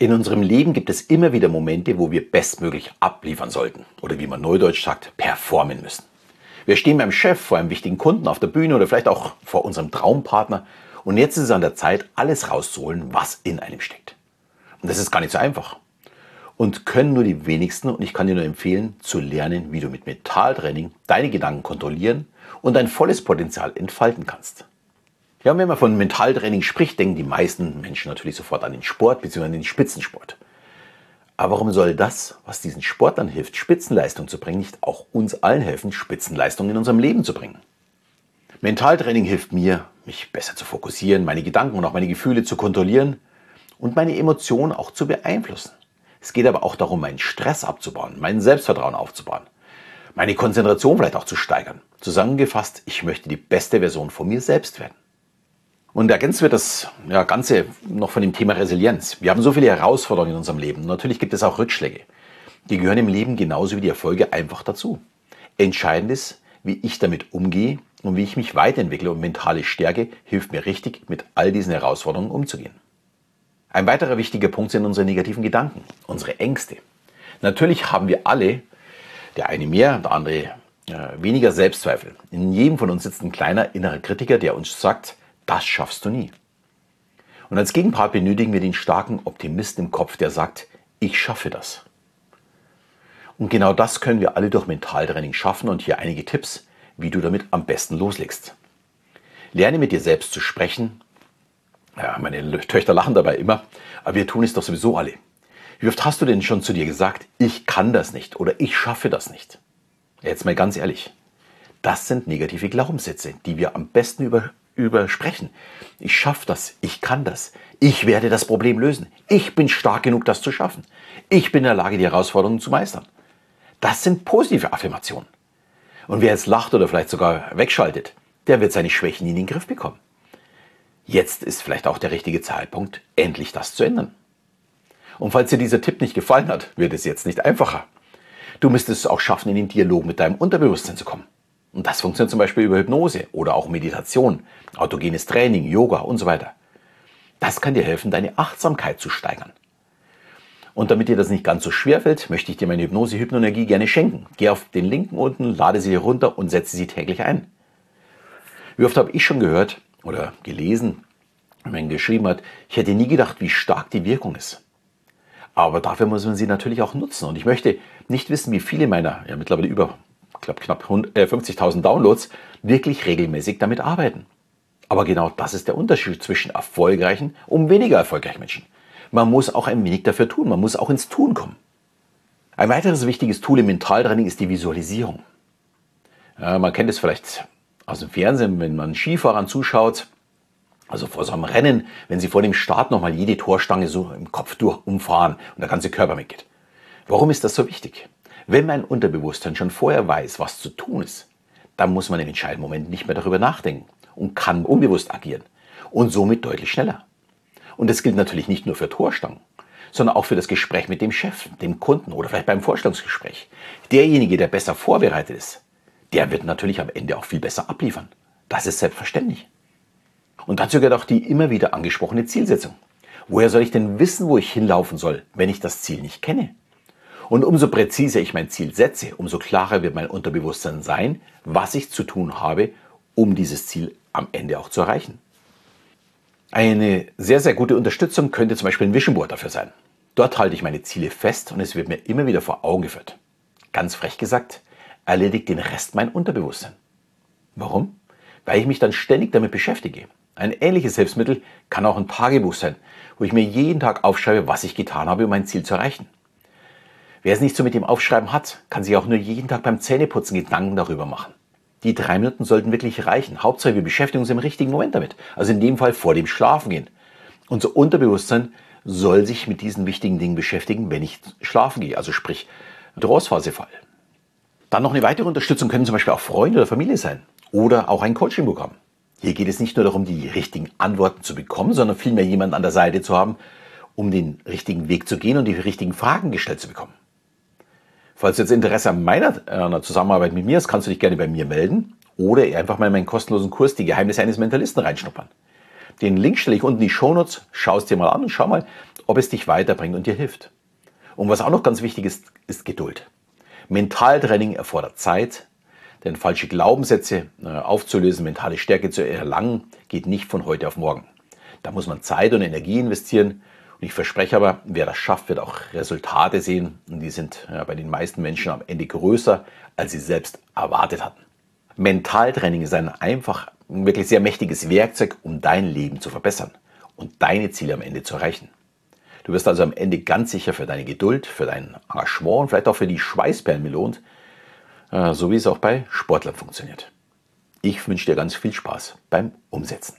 In unserem Leben gibt es immer wieder Momente, wo wir bestmöglich abliefern sollten oder wie man neudeutsch sagt, performen müssen. Wir stehen beim Chef, vor einem wichtigen Kunden auf der Bühne oder vielleicht auch vor unserem Traumpartner und jetzt ist es an der Zeit, alles rauszuholen, was in einem steckt. Und das ist gar nicht so einfach. Und können nur die wenigsten, und ich kann dir nur empfehlen, zu lernen, wie du mit Mentaltraining deine Gedanken kontrollieren und dein volles Potenzial entfalten kannst. Ja, wenn man von Mentaltraining spricht, denken die meisten Menschen natürlich sofort an den Sport bzw. den Spitzensport. Aber warum soll das, was diesen Sportlern hilft, Spitzenleistung zu bringen, nicht auch uns allen helfen, Spitzenleistung in unserem Leben zu bringen? Mentaltraining hilft mir, mich besser zu fokussieren, meine Gedanken und auch meine Gefühle zu kontrollieren und meine Emotionen auch zu beeinflussen. Es geht aber auch darum, meinen Stress abzubauen, mein Selbstvertrauen aufzubauen, meine Konzentration vielleicht auch zu steigern. Zusammengefasst, ich möchte die beste Version von mir selbst werden. Und ergänzt wird das ja, Ganze noch von dem Thema Resilienz. Wir haben so viele Herausforderungen in unserem Leben. Natürlich gibt es auch Rückschläge. Die gehören im Leben genauso wie die Erfolge einfach dazu. Entscheidend ist, wie ich damit umgehe und wie ich mich weiterentwickle und mentale Stärke hilft mir richtig, mit all diesen Herausforderungen umzugehen. Ein weiterer wichtiger Punkt sind unsere negativen Gedanken, unsere Ängste. Natürlich haben wir alle, der eine mehr, der andere äh, weniger Selbstzweifel. In jedem von uns sitzt ein kleiner innerer Kritiker, der uns sagt, das schaffst du nie. Und als Gegenpart benötigen wir den starken Optimisten im Kopf, der sagt, ich schaffe das. Und genau das können wir alle durch Mentaltraining schaffen und hier einige Tipps, wie du damit am besten loslegst. Lerne mit dir selbst zu sprechen. Ja, meine Töchter lachen dabei immer, aber wir tun es doch sowieso alle. Wie oft hast du denn schon zu dir gesagt, ich kann das nicht oder ich schaffe das nicht? Jetzt mal ganz ehrlich. Das sind negative Glaubenssätze, die wir am besten über, übersprechen. Ich schaffe das, ich kann das, ich werde das Problem lösen, ich bin stark genug, das zu schaffen, ich bin in der Lage, die Herausforderungen zu meistern. Das sind positive Affirmationen. Und wer jetzt lacht oder vielleicht sogar wegschaltet, der wird seine Schwächen in den Griff bekommen. Jetzt ist vielleicht auch der richtige Zeitpunkt, endlich das zu ändern. Und falls dir dieser Tipp nicht gefallen hat, wird es jetzt nicht einfacher. Du müsstest es auch schaffen, in den Dialog mit deinem Unterbewusstsein zu kommen. Und das funktioniert zum Beispiel über Hypnose oder auch Meditation, autogenes Training, Yoga und so weiter. Das kann dir helfen, deine Achtsamkeit zu steigern. Und damit dir das nicht ganz so schwer fällt, möchte ich dir meine Hypnose-Hypnoenergie gerne schenken. Geh auf den Linken unten, lade sie herunter und setze sie täglich ein. Wie oft habe ich schon gehört oder gelesen, wenn man geschrieben hat, ich hätte nie gedacht, wie stark die Wirkung ist. Aber dafür muss man sie natürlich auch nutzen. Und ich möchte nicht wissen, wie viele meiner, ja mittlerweile über glaube knapp 50.000 äh, Downloads, wirklich regelmäßig damit arbeiten. Aber genau das ist der Unterschied zwischen erfolgreichen und weniger erfolgreichen Menschen. Man muss auch ein wenig dafür tun, man muss auch ins Tun kommen. Ein weiteres wichtiges Tool im Mentaltraining ist die Visualisierung. Ja, man kennt es vielleicht aus dem Fernsehen, wenn man Skifahrern zuschaut, also vor so einem Rennen, wenn sie vor dem Start nochmal jede Torstange so im Kopf durch umfahren und der ganze Körper mitgeht. Warum ist das so wichtig? Wenn mein Unterbewusstsein schon vorher weiß, was zu tun ist, dann muss man im entscheidenden Moment nicht mehr darüber nachdenken und kann unbewusst agieren und somit deutlich schneller. Und das gilt natürlich nicht nur für Torstangen, sondern auch für das Gespräch mit dem Chef, dem Kunden oder vielleicht beim Vorstellungsgespräch. Derjenige, der besser vorbereitet ist, der wird natürlich am Ende auch viel besser abliefern. Das ist selbstverständlich. Und dazu gehört auch die immer wieder angesprochene Zielsetzung. Woher soll ich denn wissen, wo ich hinlaufen soll, wenn ich das Ziel nicht kenne? Und umso präziser ich mein Ziel setze, umso klarer wird mein Unterbewusstsein sein, was ich zu tun habe, um dieses Ziel am Ende auch zu erreichen. Eine sehr, sehr gute Unterstützung könnte zum Beispiel ein Vision Board dafür sein. Dort halte ich meine Ziele fest und es wird mir immer wieder vor Augen geführt. Ganz frech gesagt, erledigt den Rest mein Unterbewusstsein. Warum? Weil ich mich dann ständig damit beschäftige. Ein ähnliches Hilfsmittel kann auch ein Tagebuch sein, wo ich mir jeden Tag aufschreibe, was ich getan habe, um mein Ziel zu erreichen. Wer es nicht so mit dem Aufschreiben hat, kann sich auch nur jeden Tag beim Zähneputzen Gedanken darüber machen. Die drei Minuten sollten wirklich reichen. Hauptsache, wir beschäftigen uns im richtigen Moment damit. Also in dem Fall vor dem Schlafengehen. Unser Unterbewusstsein soll sich mit diesen wichtigen Dingen beschäftigen, wenn ich schlafen gehe. Also sprich, Trance-Phase-Fall. Dann noch eine weitere Unterstützung können zum Beispiel auch Freunde oder Familie sein. Oder auch ein Coaching-Programm. Hier geht es nicht nur darum, die richtigen Antworten zu bekommen, sondern vielmehr jemanden an der Seite zu haben, um den richtigen Weg zu gehen und die richtigen Fragen gestellt zu bekommen. Falls du jetzt Interesse an meiner äh, Zusammenarbeit mit mir hast, kannst du dich gerne bei mir melden oder einfach mal in meinen kostenlosen Kurs Die Geheimnisse eines Mentalisten reinschnuppern. Den Link stelle ich unten in die Shownotes. Schau es dir mal an und schau mal, ob es dich weiterbringt und dir hilft. Und was auch noch ganz wichtig ist, ist Geduld. Mentaltraining erfordert Zeit, denn falsche Glaubenssätze äh, aufzulösen, mentale Stärke zu erlangen, geht nicht von heute auf morgen. Da muss man Zeit und Energie investieren. Und ich verspreche aber, wer das schafft, wird auch Resultate sehen. Und die sind ja, bei den meisten Menschen am Ende größer, als sie selbst erwartet hatten. Mentaltraining ist ein einfach, wirklich sehr mächtiges Werkzeug, um dein Leben zu verbessern und deine Ziele am Ende zu erreichen. Du wirst also am Ende ganz sicher für deine Geduld, für dein Engagement und vielleicht auch für die Schweißperlen belohnt, äh, so wie es auch bei Sportlern funktioniert. Ich wünsche dir ganz viel Spaß beim Umsetzen.